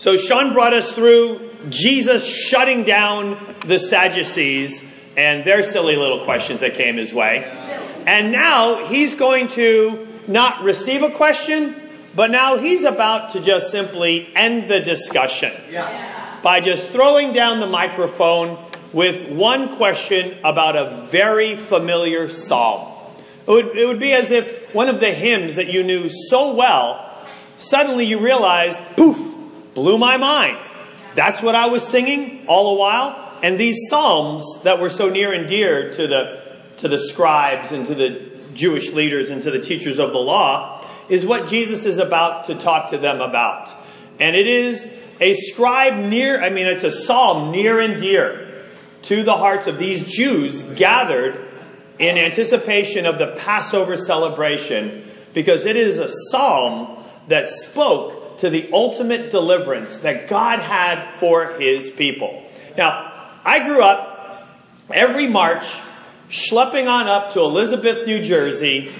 So Sean brought us through Jesus shutting down the Sadducees and their silly little questions that came his way. And now he's going to not receive a question, but now he's about to just simply end the discussion by just throwing down the microphone with one question about a very familiar psalm. It would, it would be as if one of the hymns that you knew so well, suddenly you realized, poof, blew my mind. That's what I was singing all the while. And these psalms that were so near and dear to the, to the scribes and to the Jewish leaders and to the teachers of the law is what Jesus is about to talk to them about. And it is a scribe near, I mean, it's a psalm near and dear to the hearts of these Jews gathered in anticipation of the Passover celebration because it is a psalm that spoke to the ultimate deliverance that God had for his people. Now, I grew up every March schlepping on up to Elizabeth, New Jersey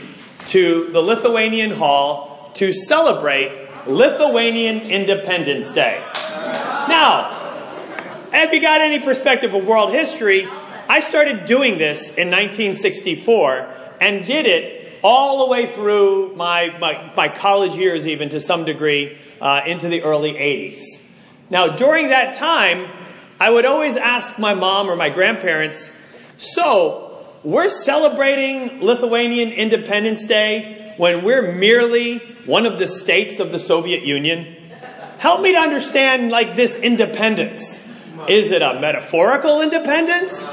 to the Lithuanian Hall to celebrate Lithuanian Independence Day. Now, if you got any perspective of world history, I started doing this in 1964 and did it all the way through my, my, my college years, even to some degree, uh, into the early 80s. Now, during that time, I would always ask my mom or my grandparents, so we're celebrating Lithuanian Independence Day when we're merely one of the states of the Soviet Union? Help me to understand like this independence. Is it a metaphorical independence?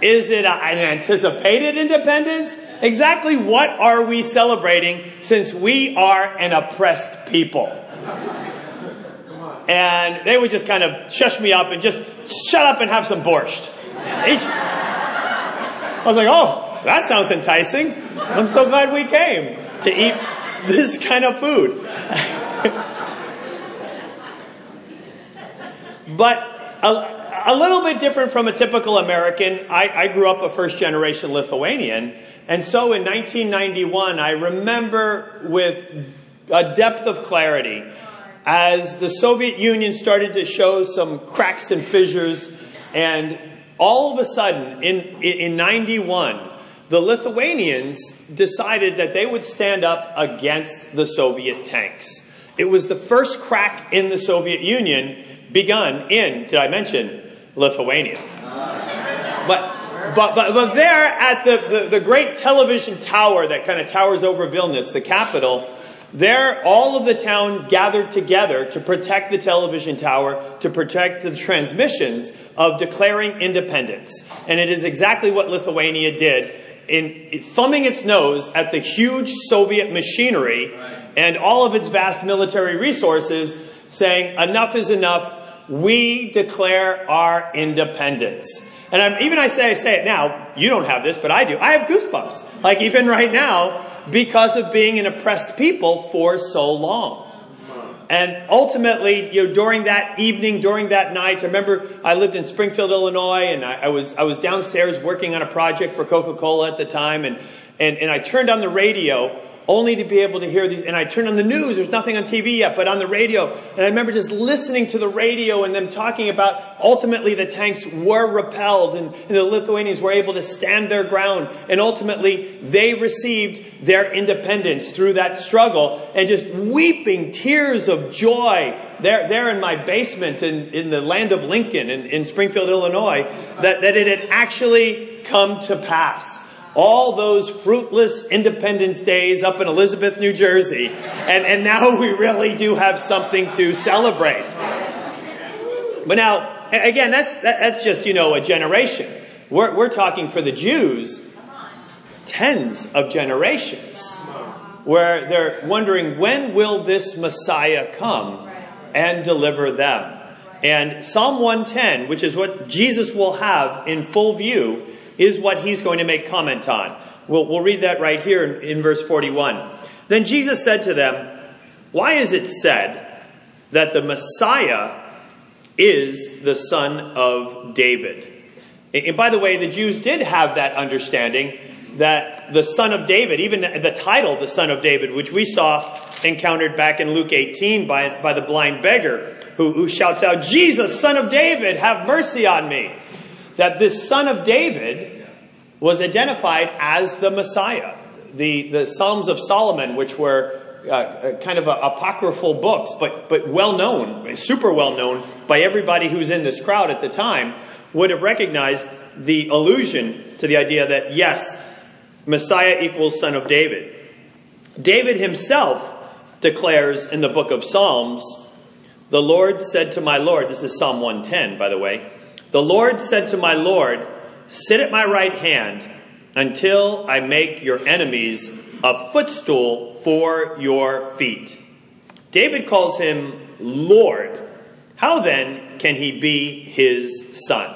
Is it a, an anticipated independence? Exactly what are we celebrating since we are an oppressed people? And they would just kind of shush me up and just shut up and have some borscht. I was like, oh, that sounds enticing. I'm so glad we came to eat this kind of food. but a, a, little bit different from a typical American. I, I, grew up a first generation Lithuanian. And so in 1991, I remember with a depth of clarity as the Soviet Union started to show some cracks and fissures. And all of a sudden, in, in 91, the Lithuanians decided that they would stand up against the Soviet tanks. It was the first crack in the Soviet Union begun in, did I mention, Lithuania. But, but, but, but there at the, the, the great television tower that kind of towers over Vilnius, the capital, there all of the town gathered together to protect the television tower, to protect the transmissions of declaring independence. And it is exactly what Lithuania did in thumbing its nose at the huge Soviet machinery and all of its vast military resources, saying, enough is enough we declare our independence. And I'm, even I say, I say it now, you don't have this, but I do. I have goosebumps. Like even right now, because of being an oppressed people for so long. And ultimately, you know, during that evening, during that night, I remember I lived in Springfield, Illinois, and I, I was I was downstairs working on a project for Coca-Cola at the time, and and, and I turned on the radio only to be able to hear these. And I turned on the news. There's nothing on TV yet, but on the radio. And I remember just listening to the radio and them talking about ultimately the tanks were repelled and, and the Lithuanians were able to stand their ground. And ultimately they received their independence through that struggle and just weeping tears of joy there, there in my basement in, in the land of Lincoln in, in Springfield, Illinois, that, that it had actually come to pass all those fruitless Independence Days up in Elizabeth, New Jersey. And, and now we really do have something to celebrate. But now, again, that's, that's just, you know, a generation. We're, we're talking for the Jews, tens of generations, where they're wondering, when will this Messiah come and deliver them? And Psalm 110, which is what Jesus will have in full view, is what he's going to make comment on. We'll, we'll read that right here in, in verse 41. Then Jesus said to them, Why is it said that the Messiah is the son of David? And by the way, the Jews did have that understanding that the Son of David, even the title, the Son of David, which we saw encountered back in Luke 18 by, by the blind beggar who, who shouts out, Jesus, Son of David, have mercy on me. That this Son of David was identified as the Messiah. The, the Psalms of Solomon, which were uh, uh kind of a, apocryphal books, but, but well known, super well known by everybody who's in this crowd at the time, would have recognized the allusion to the idea that yes, Messiah equals son of David. David himself declares in the book of Psalms, the Lord said to my Lord, this is Psalm 110, by the way, the Lord said to my Lord, sit at my right hand until I make your enemies a footstool for your feet. David calls him Lord. How then can he be his son?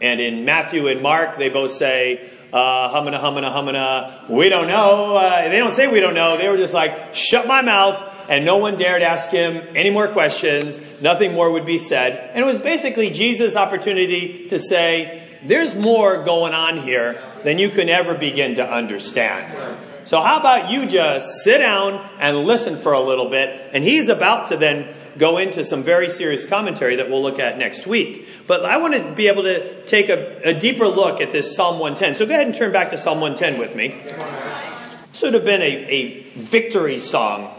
And in Matthew and Mark, they both say, uh, humana, humana, humana, we don't know. Uh, they don't say we don't know. They were just like, shut my mouth, and no one dared ask him any more questions. Nothing more would be said. And it was basically Jesus' opportunity to say, there's more going on here than you can ever begin to understand. So how about you just sit down and listen for a little bit? And he's about to then go into some very serious commentary that we'll look at next week. But I want to be able to take a, a deeper look at this Psalm 110. So go ahead and turn back to Psalm 110 with me. This would have been a, a victory song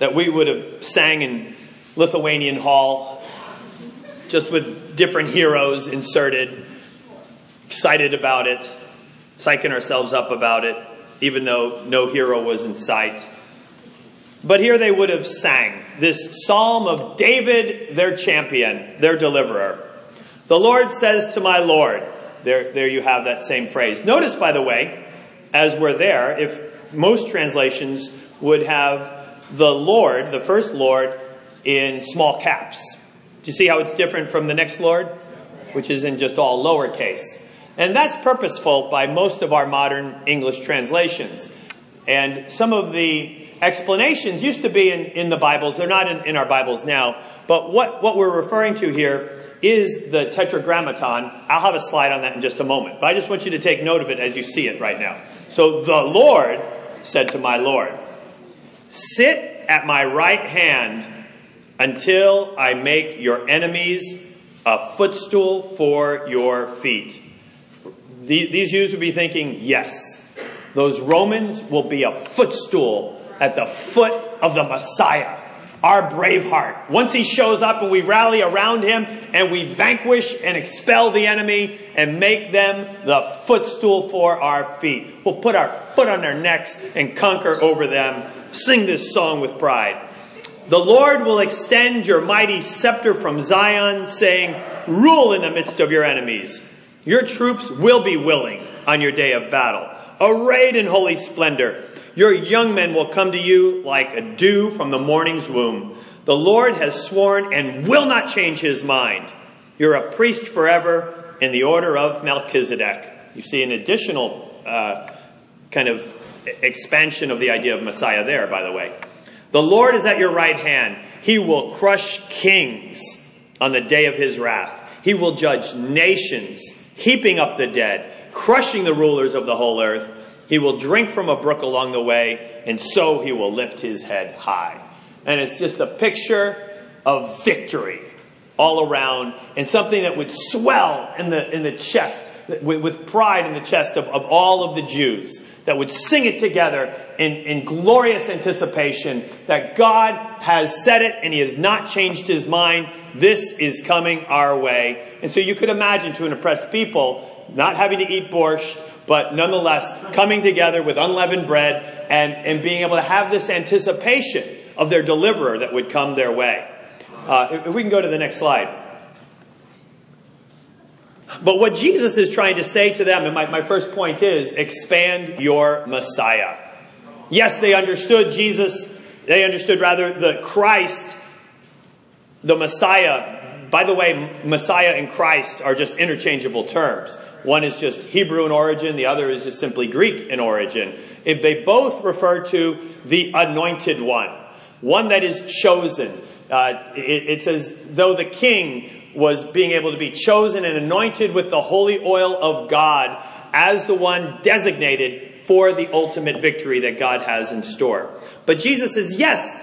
that we would have sang in Lithuanian Hall, just with different heroes inserted, excited about it, psyching ourselves up about it even though no hero was in sight. But here they would have sang this psalm of David, their champion, their deliverer. The Lord says to my Lord, there, there you have that same phrase. Notice, by the way, as we're there, if most translations would have the Lord, the first Lord, in small caps. Do you see how it's different from the next Lord, which is in just all lowercase? And that's purposeful by most of our modern English translations. And some of the explanations used to be in, in the Bibles. They're not in, in our Bibles now. But what, what we're referring to here is the Tetragrammaton. I'll have a slide on that in just a moment. But I just want you to take note of it as you see it right now. So the Lord said to my Lord, Sit at my right hand until I make your enemies a footstool for your feet these Jews would be thinking, yes, those Romans will be a footstool at the foot of the Messiah, our brave heart. Once he shows up and we rally around him and we vanquish and expel the enemy and make them the footstool for our feet. We'll put our foot on their necks and conquer over them. Sing this song with pride. The Lord will extend your mighty scepter from Zion, saying, Rule in the midst of your enemies. Your troops will be willing on your day of battle, arrayed in holy splendor. Your young men will come to you like a dew from the morning's womb. The Lord has sworn and will not change his mind. You're a priest forever in the order of Melchizedek. You see an additional uh, kind of expansion of the idea of Messiah there, by the way. The Lord is at your right hand. He will crush kings on the day of his wrath. He will judge nations heaping up the dead, crushing the rulers of the whole earth. He will drink from a brook along the way, and so he will lift his head high. And it's just a picture of victory all around and something that would swell in the, in the chest, with, with pride in the chest of, of all of the Jews, that would sing it together in, in glorious anticipation that God has said it and he has not changed his mind. This is coming our way. And so you could imagine to an oppressed people not having to eat borscht, but nonetheless coming together with unleavened bread and, and being able to have this anticipation of their deliverer that would come their way. Uh, if we can go to the next slide. But what Jesus is trying to say to them, and my, my first point is expand your Messiah. Yes, they understood Jesus, they understood rather the Christ, the Messiah. By the way, Messiah and Christ are just interchangeable terms. One is just Hebrew in origin, the other is just simply Greek in origin. If they both refer to the anointed one, one that is chosen, Uh, it, it says, though the king was being able to be chosen and anointed with the holy oil of God as the one designated for the ultimate victory that God has in store. But Jesus says, yes,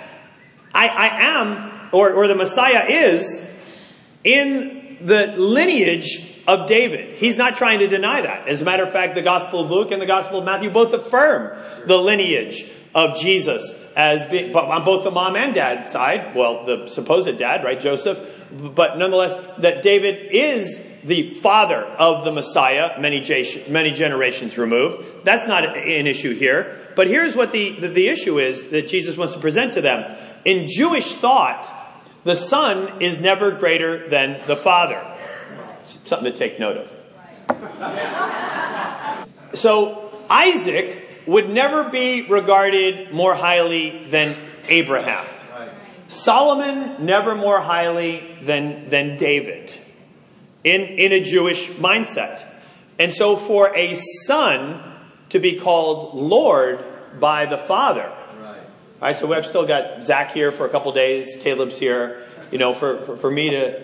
I, I am, or, or the Messiah is, in the lineage of David. He's not trying to deny that. As a matter of fact, the Gospel of Luke and the Gospel of Matthew both affirm the lineage of Jesus as being, but on both the mom and dad side. Well, the supposed dad, right, Joseph, but nonetheless, that David is the father of the Messiah many, many generations removed. That's not an issue here. But here's what the, the, the issue is that Jesus wants to present to them. In Jewish thought, the son is never greater than the father. Something to take note of. So Isaac would never be regarded more highly than Abraham. Solomon never more highly than, than David in, in a Jewish mindset. And so for a son to be called Lord by the father. Right. All right, so we've still got Zach here for a couple days, Caleb's here. You know, for, for, for me to,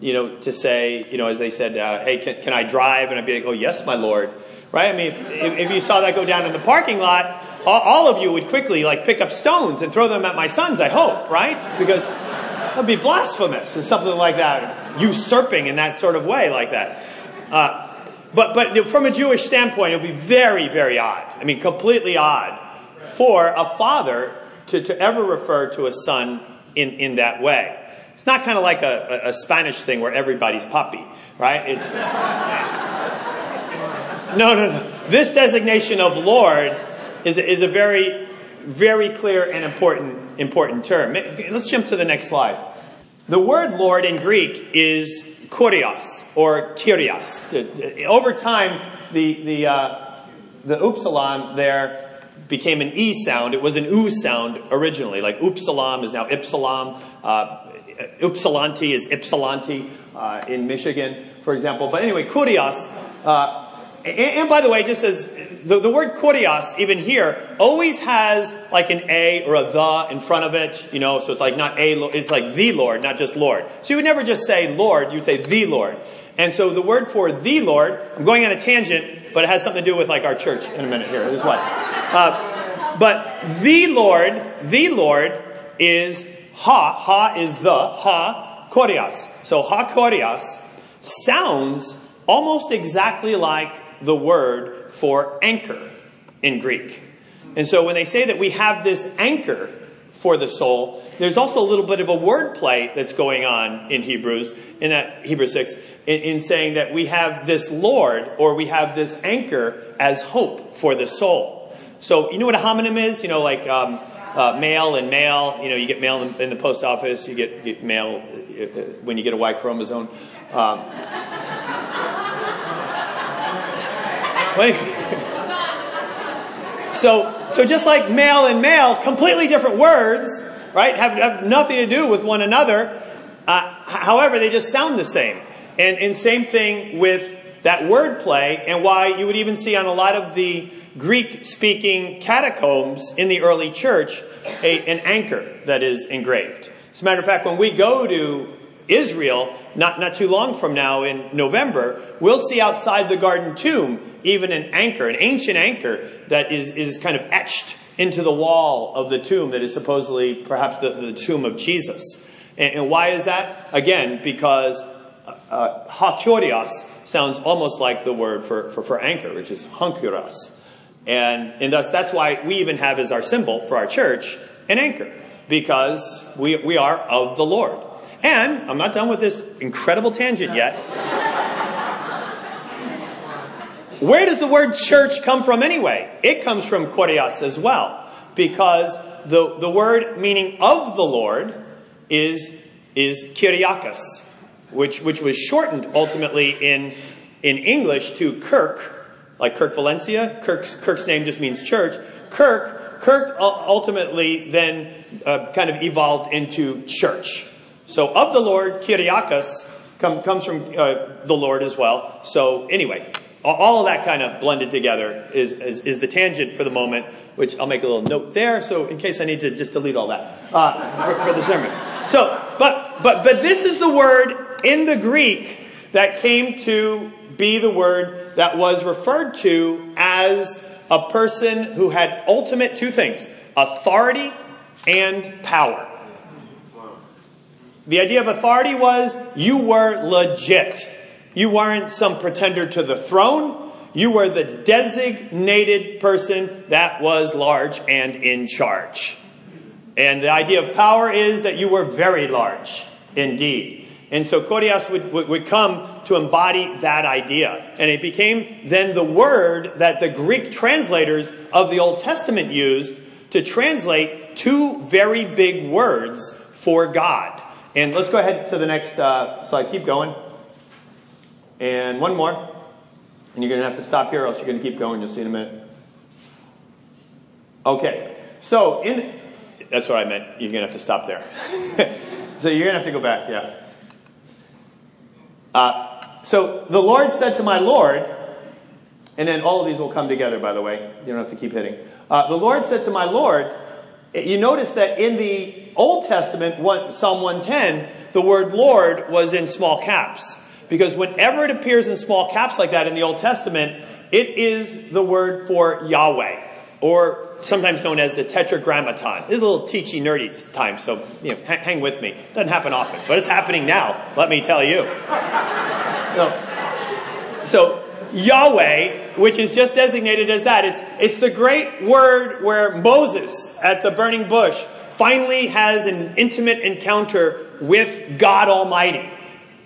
you know, to say, you know, as they said, uh, hey, can, can I drive? And I'd be like, oh, yes, my Lord. Right? I mean, if, if you saw that go down in the parking lot, all, all of you would quickly like pick up stones and throw them at my sons, I hope, right? Because that'd be blasphemous and something like that, usurping in that sort of way like that. Uh, but, but from a Jewish standpoint, it would be very, very odd. I mean, completely odd for a father to, to ever refer to a son in, in that way. It's not kind of like a, a, Spanish thing where everybody's puppy, right? It's no, no, no. This designation of Lord is a, is a very, very clear and important, important term. Let's jump to the next slide. The word Lord in Greek is kurios or kyrios. Over time, the, the, uh, the upsilon there became an E sound. It was an U sound originally, like upsilon is now ipsilon. Uh, Ypsilanti is Ypsilanti uh, in Michigan, for example. But anyway, kurios uh, and, and, by the way, just as the, the word kurios, even here, always has like an a or a the in front of it, you know, so it's like not a, it's like the Lord, not just Lord. So you would never just say Lord, you would say the Lord. And so the word for the Lord, I'm going on a tangent, but it has something to do with like our church in a minute here. What. Uh, but the Lord, the Lord is ha, ha is the, ha, kurios. So ha kurios sounds almost exactly like the word for anchor in Greek. And so when they say that we have this anchor for the soul, there's also a little bit of a wordplay that's going on in Hebrews, in that Hebrew 6, in, in saying that we have this Lord or we have this anchor as hope for the soul. So you know what a homonym is? You know, like um, uh, mail and mail. You know, you get mail in, in the post office. You get, get mail uh, when you get a Y chromosome. Um, so, so just like male and male, completely different words, right? Have, have nothing to do with one another. Uh, however, they just sound the same. And, and same thing with that wordplay and why you would even see on a lot of the Greek speaking catacombs in the early church a, an anchor that is engraved. As a matter of fact, when we go to Israel, not, not too long from now in November, we'll see outside the garden tomb even an anchor, an ancient anchor that is, is kind of etched into the wall of the tomb that is supposedly perhaps the, the tomb of Jesus. And, and, why is that? Again, because uh, uh, sounds almost like the word for, for, for anchor, which is hunkuros. And, and thus, that's why we even have as our symbol for our church an anchor, because we, we are of the Lord. And I'm not done with this incredible tangent yet. Where does the word church come from anyway? It comes from kurios as well, because the, the word meaning of the Lord is, is kyriakos, which, which was shortened ultimately in, in English to Kirk, like Kirk Valencia. Kirk's, Kirk's name just means church. Kirk, Kirk ultimately then uh, kind of evolved into church. So of the Lord, Kyriakos, come, comes from uh, the Lord as well. So anyway, All of that kind of blended together is, is, is, the tangent for the moment, which I'll make a little note there, so in case I need to just delete all that uh, for, for the sermon. So, but, but, but this is the word in the Greek that came to be the word that was referred to as a person who had ultimate two things authority and power. The idea of authority was you were legit. You weren't some pretender to the throne. You were the designated person that was large and in charge. And the idea of power is that you were very large indeed. And so Kurios would, would, would, come to embody that idea. And it became then the word that the Greek translators of the Old Testament used to translate two very big words for God. And let's go ahead to the next uh, slide. Keep going. And one more. And you're going to have to stop here, or else you're going to keep going. You'll see in a minute. Okay. So, in that's what I meant. You're going to have to stop there. so, you're going to have to go back, yeah. Uh, so, the Lord said to my Lord, and then all of these will come together, by the way. You don't have to keep hitting. Uh, the Lord said to my Lord, you notice that in the Old Testament, Psalm 110, the word Lord was in small caps. Because whenever it appears in small caps like that in the Old Testament, it is the word for Yahweh, or sometimes known as the Tetragrammaton. This is a little teachy, nerdy time, so you know, hang with me. Doesn't happen often, but it's happening now. Let me tell you. so Yahweh, which is just designated as that, it's it's the great word where Moses at the burning bush finally has an intimate encounter with God Almighty.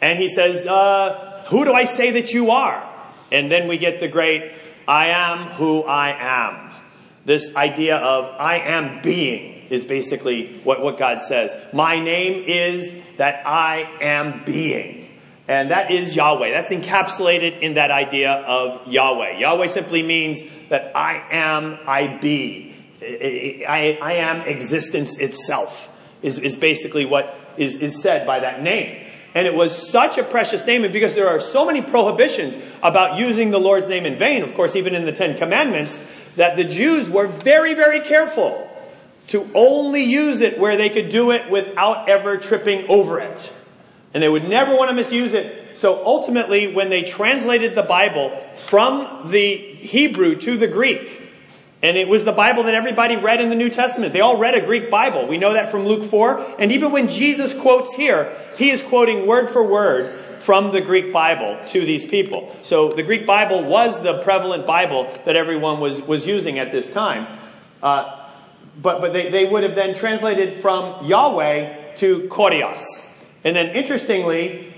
And he says, uh, Who do I say that you are? And then we get the great, I am who I am. This idea of I am being is basically what, what God says. My name is that I am being. And that is Yahweh. That's encapsulated in that idea of Yahweh. Yahweh simply means that I am, I be. I, I am existence itself, is, is basically what is, is said by that name. And it was such a precious name, and because there are so many prohibitions about using the Lord's name in vain, of course, even in the Ten Commandments, that the Jews were very, very careful to only use it where they could do it without ever tripping over it. And they would never want to misuse it. So ultimately, when they translated the Bible from the Hebrew to the Greek, and it was the Bible that everybody read in the New Testament. They all read a Greek Bible. We know that from Luke 4. And even when Jesus quotes here, he is quoting word for word from the Greek Bible to these people. So the Greek Bible was the prevalent Bible that everyone was, was using at this time. Uh, but but they, they would have then translated from Yahweh to Kurios. And then interestingly,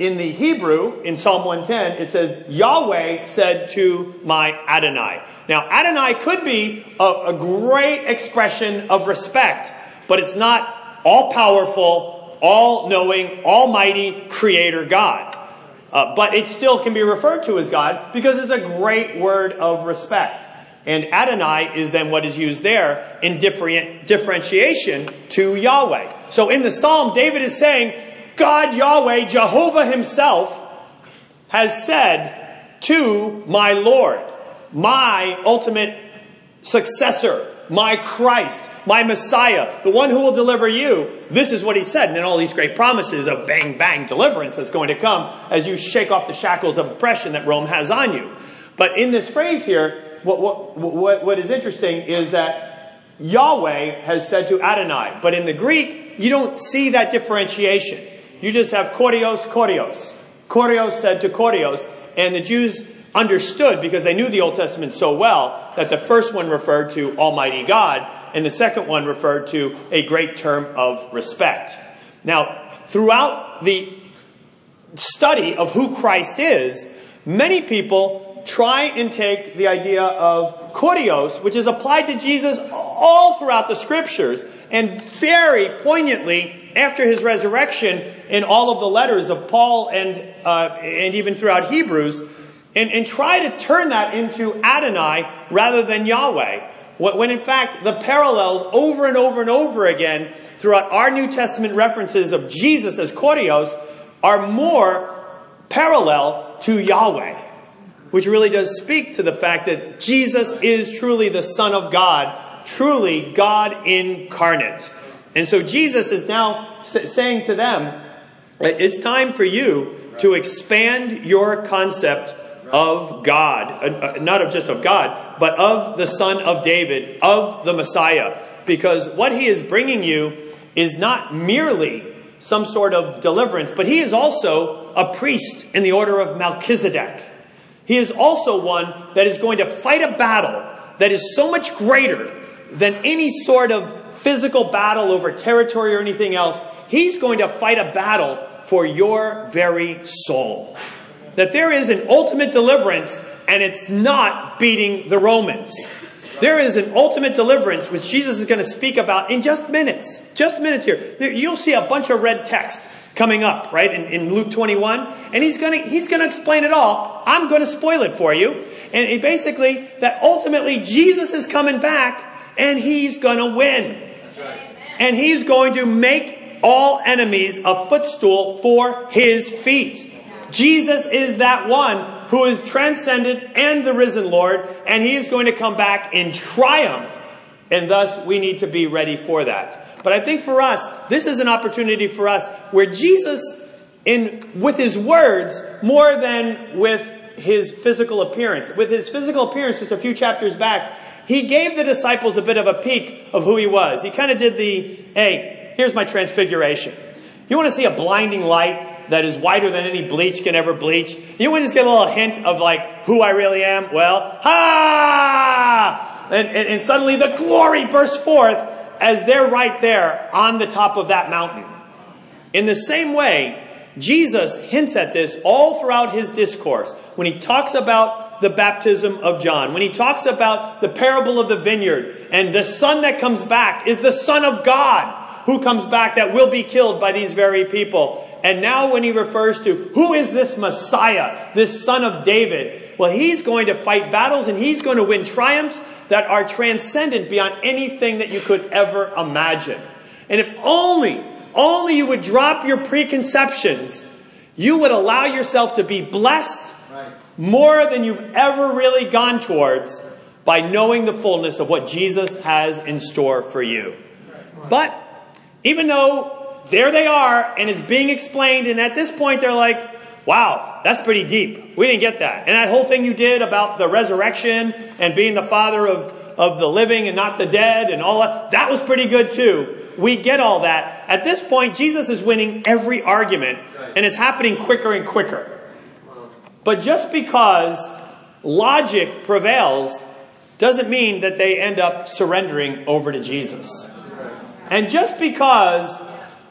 in the Hebrew, in Psalm 110, it says, Yahweh said to my Adonai. Now, Adonai could be a, a great expression of respect, but it's not all powerful, all knowing, almighty creator God. Uh, but it still can be referred to as God because it's a great word of respect. And Adonai is then what is used there in differentiation to Yahweh. So in the Psalm, David is saying, God Yahweh, Jehovah Himself, has said to my Lord, my ultimate successor, my Christ, my Messiah, the one who will deliver you, this is what he said. And then all these great promises of bang bang deliverance that's going to come as you shake off the shackles of oppression that Rome has on you. But in this phrase here, what, what, what, what is interesting is that Yahweh has said to Adonai. But in the Greek, you don't see that differentiation. You just have Kurios, Kurios. Kurios said to Kurios, and the Jews understood because they knew the Old Testament so well that the first one referred to Almighty God and the second one referred to a great term of respect. Now, throughout the study of who Christ is, many people try and take the idea of Kurios, which is applied to Jesus all throughout the scriptures, and very poignantly after his resurrection in all of the letters of Paul and, uh, and even throughout Hebrews, and, and try to turn that into Adonai rather than Yahweh. When in fact, the parallels over and over and over again throughout our New Testament references of Jesus as Kurios are more parallel to Yahweh. which really does speak to the fact that Jesus is truly the Son of God, truly God incarnate. And so Jesus is now saying to them, it's time for you to expand your concept of God, uh, uh, not of just of God, but of the Son of David, of the Messiah. Because what he is bringing you is not merely some sort of deliverance, but he is also a priest in the order of Melchizedek. He is also one that is going to fight a battle that is so much greater than any sort of physical battle over territory or anything else. He's going to fight a battle for your very soul. That there is an ultimate deliverance, and it's not beating the Romans. There is an ultimate deliverance, which Jesus is going to speak about in just minutes. Just minutes here. You'll see a bunch of red text coming up, right, in, in Luke 21. And he's going to, he's going to explain it all. I'm going to spoil it for you. And basically, that ultimately Jesus is coming back and he's going to win. And he's going to make all enemies a footstool for his feet. Jesus is that one who is transcendent and the risen Lord, and he is going to come back in triumph. And thus, we need to be ready for that. But I think for us, this is an opportunity for us where Jesus, in, with his words, more than with his physical appearance, with his physical appearance just a few chapters back, he gave the disciples a bit of a peek of who he was. He kind of did the, hey, here's my transfiguration. You want to see a blinding light? that is whiter than any bleach can ever bleach. You want to just get a little hint of like who I really am? Well, ha! And, and, and suddenly the glory bursts forth as they're right there on the top of that mountain. In the same way, Jesus hints at this all throughout his discourse when he talks about the baptism of John, when he talks about the parable of the vineyard, and the son that comes back is the son of God who comes back that will be killed by these very people. And now when he refers to who is this Messiah, this son of David, well, he's going to fight battles and he's going to win triumphs that are transcendent beyond anything that you could ever imagine. And if only, only you would drop your preconceptions, you would allow yourself to be blessed more than you've ever really gone towards by knowing the fullness of what Jesus has in store for you. But even though there they are and it's being explained, and at this point they're like, wow, that's pretty deep. We didn't get that. And that whole thing you did about the resurrection and being the father of, of the living and not the dead and all that, that was pretty good too. We get all that. At this point, Jesus is winning every argument and it's happening quicker and quicker. But just because logic prevails doesn't mean that they end up surrendering over to Jesus. And just because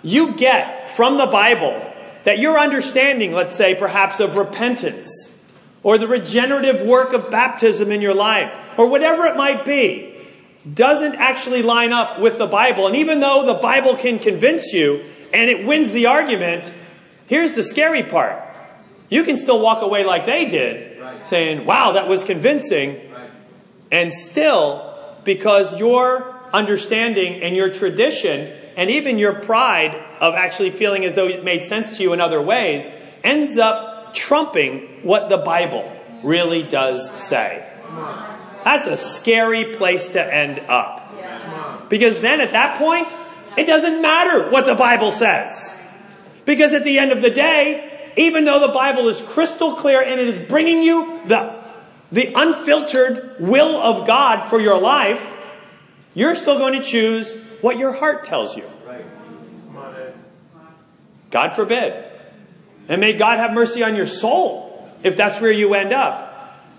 you get from the Bible that your understanding, let's say, perhaps of repentance, or the regenerative work of baptism in your life, or whatever it might be, doesn't actually line up with the Bible. And even though the Bible can convince you and it wins the argument, here's the scary part. You can still walk away like they did, right. saying, wow, that was convincing. Right. And still, because your understanding and your tradition and even your pride of actually feeling as though it made sense to you in other ways ends up trumping what the Bible really does say. That's a scary place to end up. Because then at that point, it doesn't matter what the Bible says. Because at the end of the day, even though the Bible is crystal clear and it is bringing you the, the unfiltered will of God for your life, you're still going to choose what your heart tells you. God forbid. And may God have mercy on your soul if that's where you end up,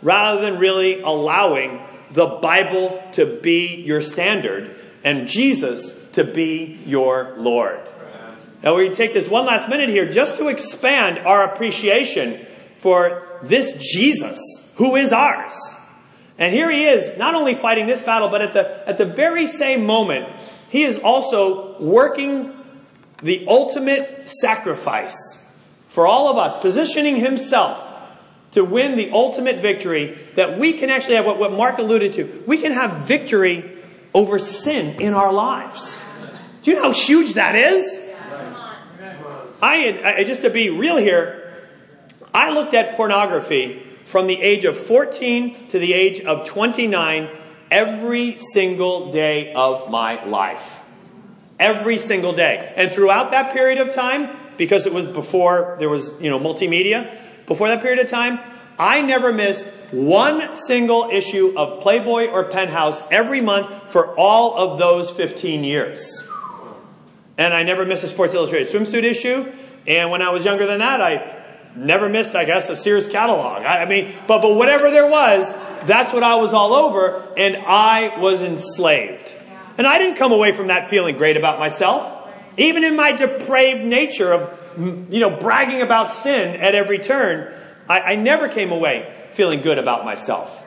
rather than really allowing the Bible to be your standard and Jesus to be your Lord. Now, we take this one last minute here just to expand our appreciation for this Jesus who is ours. And here he is, not only fighting this battle, but at the, at the very same moment, he is also working the ultimate sacrifice for all of us, positioning himself to win the ultimate victory that we can actually have what, what Mark alluded to. We can have victory over sin in our lives. Do you know how huge that is? I, I just to be real here, I looked at pornography from the age of 14 to the age of 29 every single day of my life. Every single day. And throughout that period of time, because it was before there was, you know, multimedia, before that period of time, I never missed one single issue of Playboy or Penthouse every month for all of those 15 years. And I never missed a Sports Illustrated swimsuit issue. And when I was younger than that, I never missed, I guess, a Sears catalog. I, I mean, but, but whatever there was, that's what I was all over, and I was enslaved. And I didn't come away from that feeling great about myself. Even in my depraved nature of, you know, bragging about sin at every turn, I, I never came away feeling good about myself.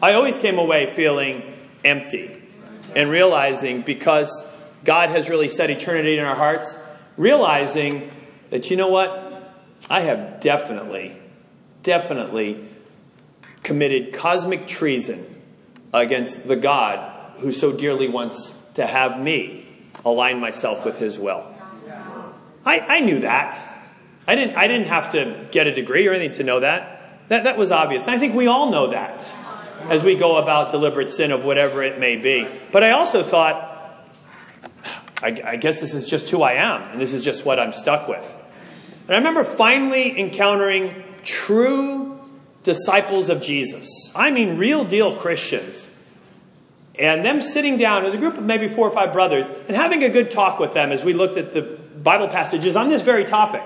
I always came away feeling empty and realizing because God has really set eternity in our hearts, realizing that, you know what? I have definitely, definitely committed cosmic treason against the God who so dearly wants to have me align myself with his will. I, I knew that. I didn't, I didn't have to get a degree or anything to know that. That, that was obvious. And I think we all know that as we go about deliberate sin of whatever it may be. But I also thought, I, I guess this is just who I am, and this is just what I'm stuck with. And I remember finally encountering true disciples of Jesus. I mean, real deal Christians. And them sitting down as a group of maybe four or five brothers and having a good talk with them as we looked at the Bible passages on this very topic.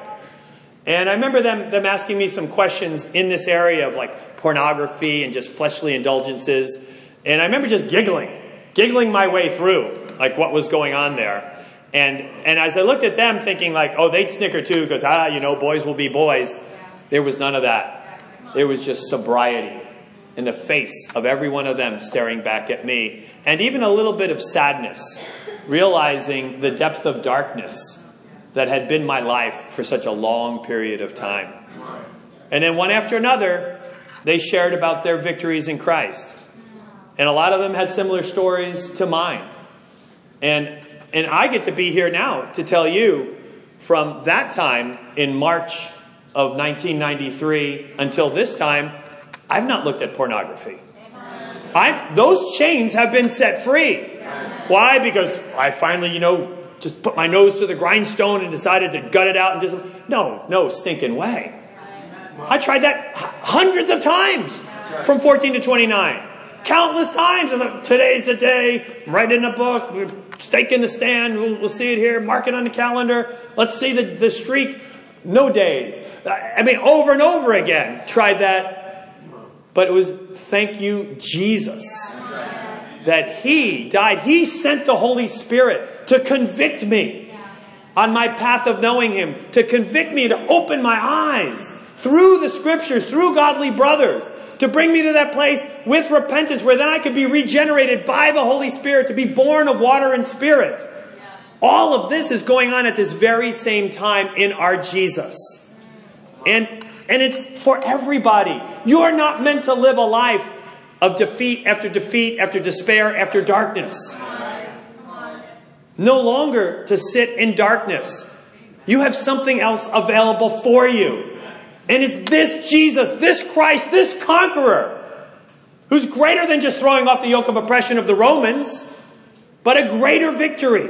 And I remember them, them asking me some questions in this area of like pornography and just fleshly indulgences. And I remember just giggling, giggling my way through like what was going on there. And, and as I looked at them thinking like, oh, they'd snicker too because, ah, you know, boys will be boys. There was none of that. There was just sobriety in the face of every one of them staring back at me. And even a little bit of sadness, realizing the depth of darkness that had been my life for such a long period of time. And then one after another, they shared about their victories in Christ. And a lot of them had similar stories to mine. And and I get to be here now to tell you from that time in March of 1993 until this time, I've not looked at pornography. I, those chains have been set free. Why? Because I finally, you know, just put my nose to the grindstone and decided to gut it out and just, no, no stinking way. I tried that hundreds of times from 14 to 29 countless times. Today's the day. I'm writing in a book. We stake in the stand. We'll, we'll, see it here. Mark it on the calendar. Let's see the, the streak. No days. I mean, over and over again. Tried that. But it was thank you, Jesus. That He died. He sent the Holy Spirit to convict me on my path of knowing Him, to convict me, to open my eyes through the scriptures, through godly brothers, to bring me to that place with repentance where then I could be regenerated by the Holy Spirit, to be born of water and spirit. All of this is going on at this very same time in our Jesus. And, and it's for everybody. You're not meant to live a life of defeat after defeat after despair after darkness. No longer to sit in darkness. You have something else available for you. And it's this Jesus, this Christ, this conqueror, who's greater than just throwing off the yoke of oppression of the Romans, but a greater victory.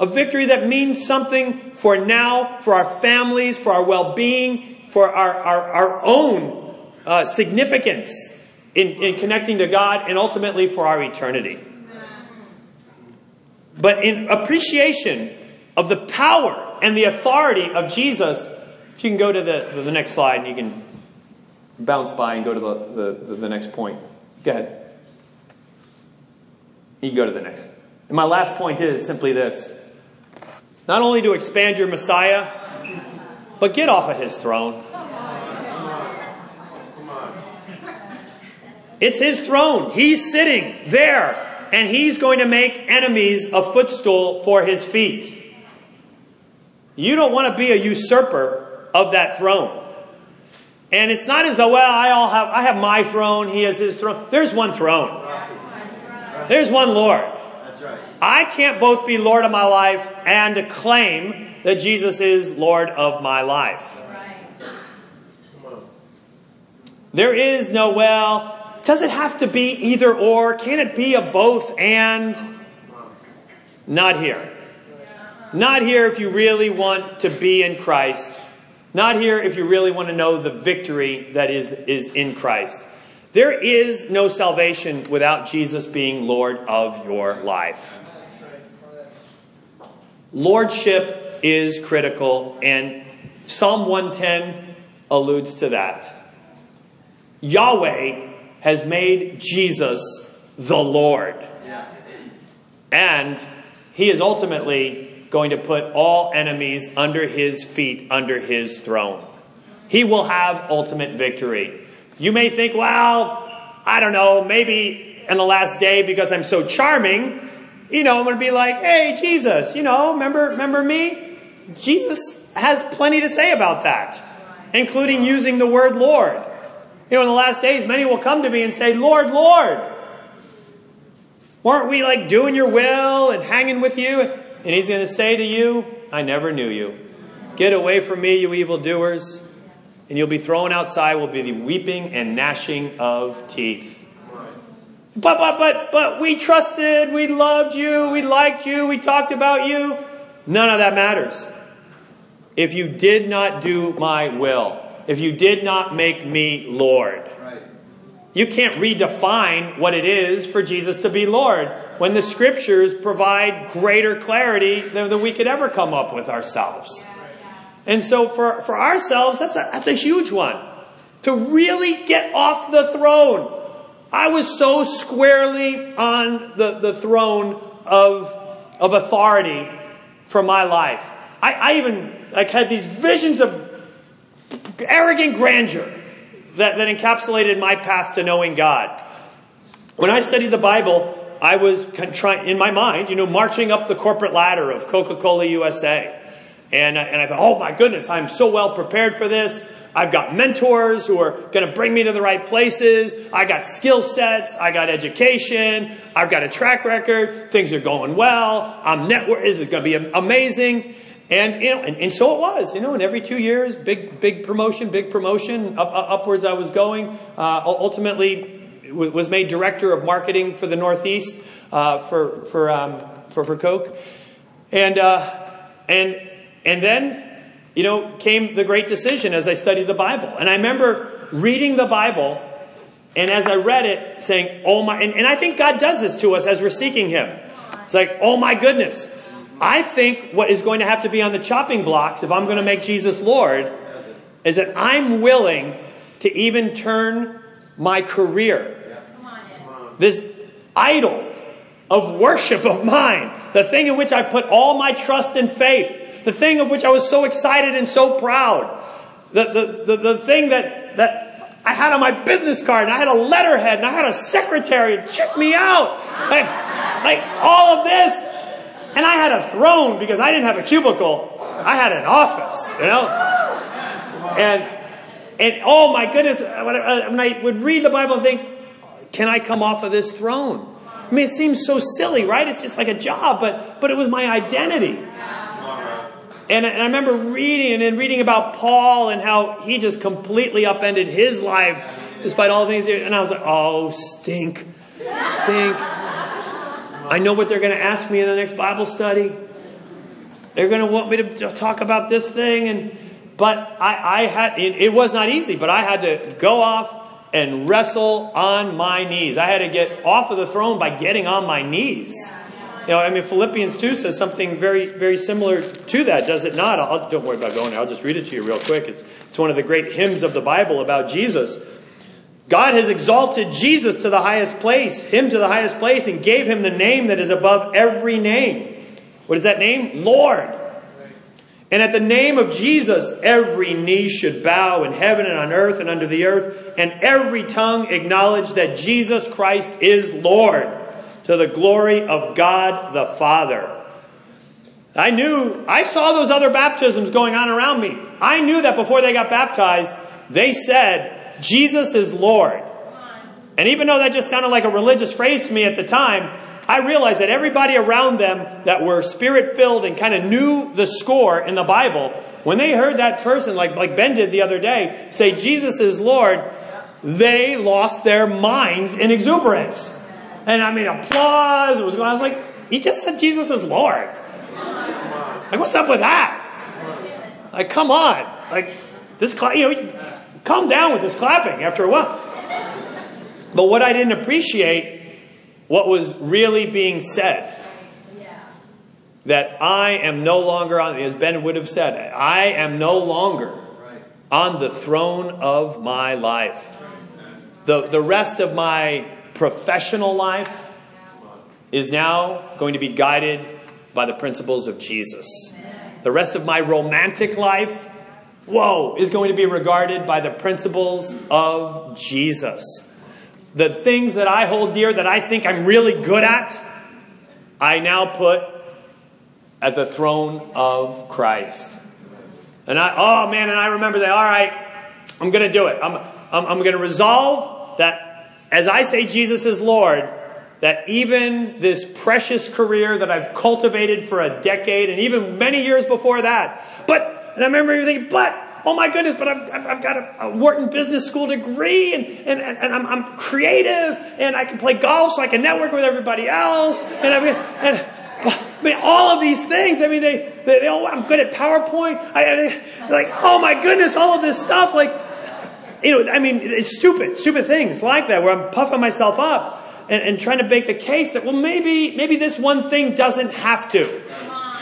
A victory that means something for now, for our families, for our well being, for our, our, our own uh, significance in, in connecting to God, and ultimately for our eternity. But in appreciation of the power and the authority of Jesus, if you can go to the, the next slide and you can bounce by and go to the, the, the next point. Go ahead. You can go to the next. And my last point is simply this. Not only to expand your Messiah, but get off of his throne. It's his throne. He's sitting there, and he's going to make enemies a footstool for his feet. You don't want to be a usurper of that throne. And it's not as though, well, I all have, I have my throne, he has his throne. There's one throne. There's one Lord. That's right. I can't both be Lord of my life and claim that Jesus is Lord of my life. There is no, well, does it have to be either or? Can it be a both and? Not here. Not here if you really want to be in Christ. Not here if you really want to know the victory that is, is in Christ. There is no salvation without Jesus being Lord of your life. Lordship is critical, and Psalm 110 alludes to that. Yahweh has made Jesus the Lord. And he is ultimately going to put all enemies under his feet, under his throne. He will have ultimate victory. You may think, well, I don't know, maybe in the last day because I'm so charming, you know, I'm going to be like, hey, Jesus, you know, remember, remember me? Jesus has plenty to say about that, including using the word Lord. You know, in the last days, many will come to me and say, Lord, Lord, weren't we like doing your will and hanging with you? And he's going to say to you, I never knew you. Get away from me, you evildoers and you'll be thrown outside will be the weeping and gnashing of teeth. But, but, but, but we trusted, we loved you, we liked you, we talked about you. None of that matters. If you did not do my will, if you did not make me Lord, you can't redefine what it is for Jesus to be Lord when the scriptures provide greater clarity than, than we could ever come up with ourselves. And so for, for ourselves, that's a, that's a huge one. To really get off the throne. I was so squarely on the, the throne of, of authority for my life. I, I even like had these visions of arrogant grandeur that, that encapsulated my path to knowing God. When I studied the Bible, I was trying, in my mind, you know, marching up the corporate ladder of Coca-Cola USA. And, and I thought, oh my goodness, I'm so well prepared for this. I've got mentors who are going to bring me to the right places. I got skill sets. I got education. I've got a track record. Things are going well. I'm network. This is going to be amazing. And, you know, and, and, so it was, you know, and every two years, big, big promotion, big promotion, up, upwards I was going. Uh, ultimately was made director of marketing for the Northeast, uh, for, for, um, for, for Coke. And, uh, and, and then, you know, came the great decision as I studied the Bible. And I remember reading the Bible and as I read it saying, oh my, and, and I think God does this to us as we're seeking Him. It's like, oh my goodness. I think what is going to have to be on the chopping blocks if I'm going to make Jesus Lord is that I'm willing to even turn my career, this idol of worship of mine, the thing in which I put all my trust and faith, the thing of which I was so excited and so proud. The, the, the, the thing that, that I had on my business card, and I had a letterhead, and I had a secretary, and check me out. Like, like all of this. And I had a throne because I didn't have a cubicle. I had an office, you know? And, and oh my goodness, uh, when I would read the Bible and think, can I come off of this throne? I mean, it seems so silly, right? It's just like a job, but, but it was my identity. And, and I remember reading and then reading about Paul and how he just completely upended his life despite all the things. And I was like, oh, stink, stink. I know what they're going to ask me in the next Bible study. They're going to want me to talk about this thing. And, but I, I had, it, it was not easy, but I had to go off and wrestle on my knees. I had to get off of the throne by getting on my knees. You know, I mean, Philippians 2 says something very, very similar to that, does it not? I'll, don't worry about going there. I'll just read it to you real quick. It's, it's one of the great hymns of the Bible about Jesus. God has exalted Jesus to the highest place, him to the highest place, and gave him the name that is above every name. What is that name? Lord. And at the name of Jesus, every knee should bow in heaven and on earth and under the earth, and every tongue acknowledge that Jesus Christ is Lord to the glory of God the Father. I knew, I saw those other baptisms going on around me. I knew that before they got baptized, they said, Jesus is Lord. And even though that just sounded like a religious phrase to me at the time, I realized that everybody around them that were spirit filled and kind of knew the score in the Bible, when they heard that person, like, like Ben did the other day, say, Jesus is Lord, they lost their minds in exuberance. And I mean, applause was going. I was like, he just said Jesus is Lord. Like, what's up with that? Like, come on. Like, this, you know, calm down with this clapping after a while. But what I didn't appreciate, what was really being said, that I am no longer on, as Ben would have said, I am no longer on the throne of my life. The, the rest of my professional life is now going to be guided by the principles of Jesus. The rest of my romantic life, whoa, is going to be regarded by the principles of Jesus. The things that I hold dear, that I think I'm really good at, I now put at the throne of Christ. And I, oh man, and I remember that, all right, I'm going to do it. I'm, I'm, I'm going to resolve that as I say Jesus is Lord, that even this precious career that I've cultivated for a decade and even many years before that, but, and I remember thinking, but, oh my goodness, but I've, I've got a, a, Wharton Business School degree and, and, and I'm, I'm, creative and I can play golf so I can network with everybody else. And I mean, and, I mean, all of these things. I mean, they, they, they oh, I'm good at PowerPoint. I, I, like, oh my goodness, all of this stuff. Like, you know, I mean, it's stupid, stupid things like that where I'm puffing myself up and, and trying to make the case that, well, maybe, maybe this one thing doesn't have to.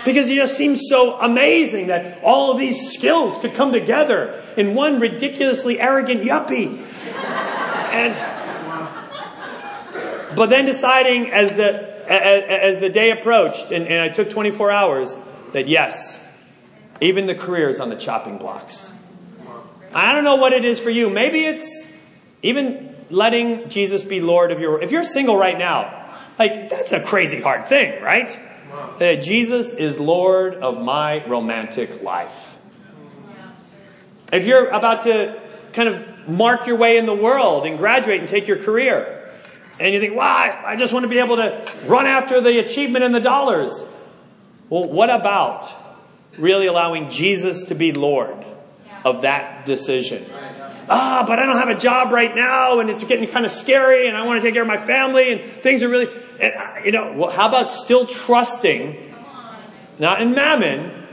Because it just seems so amazing that all of these skills could come together in one ridiculously arrogant yuppie. And, but then deciding as the, as, the day approached, and, and I took 24 hours, that yes, even the career is on the chopping blocks. I don't know what it is for you. Maybe it's even letting Jesus be Lord of your. If you're single right now, like that's a crazy hard thing, right? Jesus is Lord of my romantic life. If you're about to kind of mark your way in the world and graduate and take your career, and you think, "Why? I just want to be able to run after the achievement and the dollars." Well, what about really allowing Jesus to be Lord of that decision? Ah, but I don't have a job right now and it's getting kind of scary and I want to take care of my family and things are really, and, uh, you know, well, how about still trusting, not in mammon,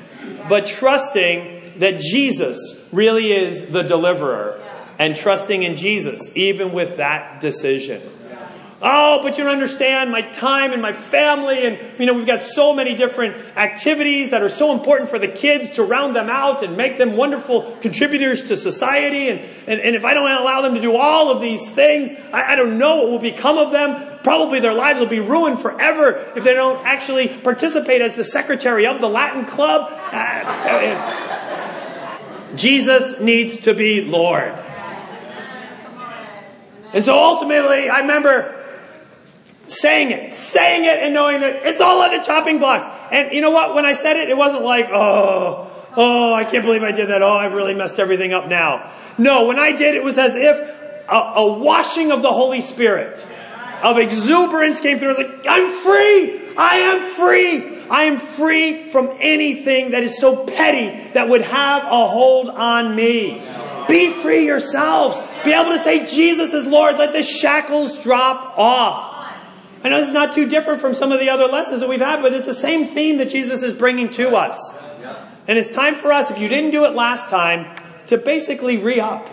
but trusting that Jesus really is the deliverer and trusting in Jesus, even with that decision. Oh, but you don't understand my time and my family. And, you know, we've got so many different activities that are so important for the kids to round them out and make them wonderful contributors to society. And, and, and if I don't allow them to do all of these things, I, I don't know what will become of them. Probably their lives will be ruined forever if they don't actually participate as the secretary of the Latin club. Uh, uh, Jesus needs to be Lord. And so ultimately, I remember saying it, saying it and knowing that it's all on the chopping blocks. And you know what? When I said it, it wasn't like, oh, oh, I can't believe I did that. Oh, I've really messed everything up now. No, when I did, it was as if a, a washing of the Holy Spirit of exuberance came through. I was like, I'm free. I am free. I am free from anything that is so petty that would have a hold on me. Be free yourselves. Be able to say, Jesus is Lord. Let the shackles drop off. I know this is not too different from some of the other lessons that we've had, but it's the same theme that Jesus is bringing to us. And it's time for us, if you didn't do it last time, to basically re up.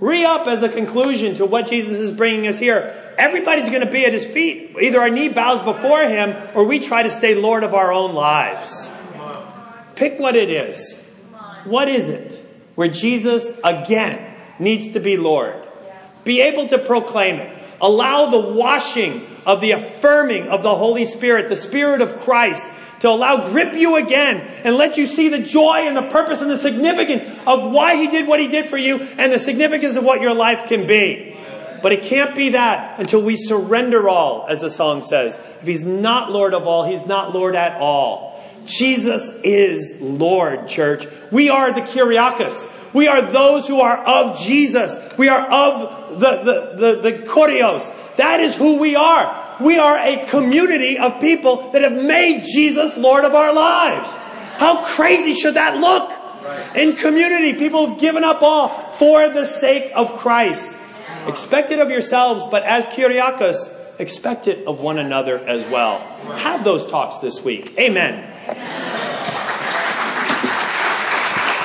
Re up as a conclusion to what Jesus is bringing us here. Everybody's going to be at his feet. Either our knee bows before him or we try to stay Lord of our own lives. Pick what it is. What is it where Jesus, again, needs to be Lord? Be able to proclaim it. Allow the washing of the affirming of the Holy Spirit, the Spirit of Christ, to allow grip you again and let you see the joy and the purpose and the significance of why He did what He did for you and the significance of what your life can be. But it can't be that until we surrender all, as the song says. If He's not Lord of all, He's not Lord at all. Jesus is Lord, church. We are the Kyriakos. We are those who are of Jesus. We are of the, the, the, the Kurios. That is who we are. We are a community of people that have made Jesus Lord of our lives. How crazy should that look? In community, people have given up all for the sake of Christ. Expect it of yourselves, but as Kyriakos, expect it of one another as well. Have those talks this week. Amen.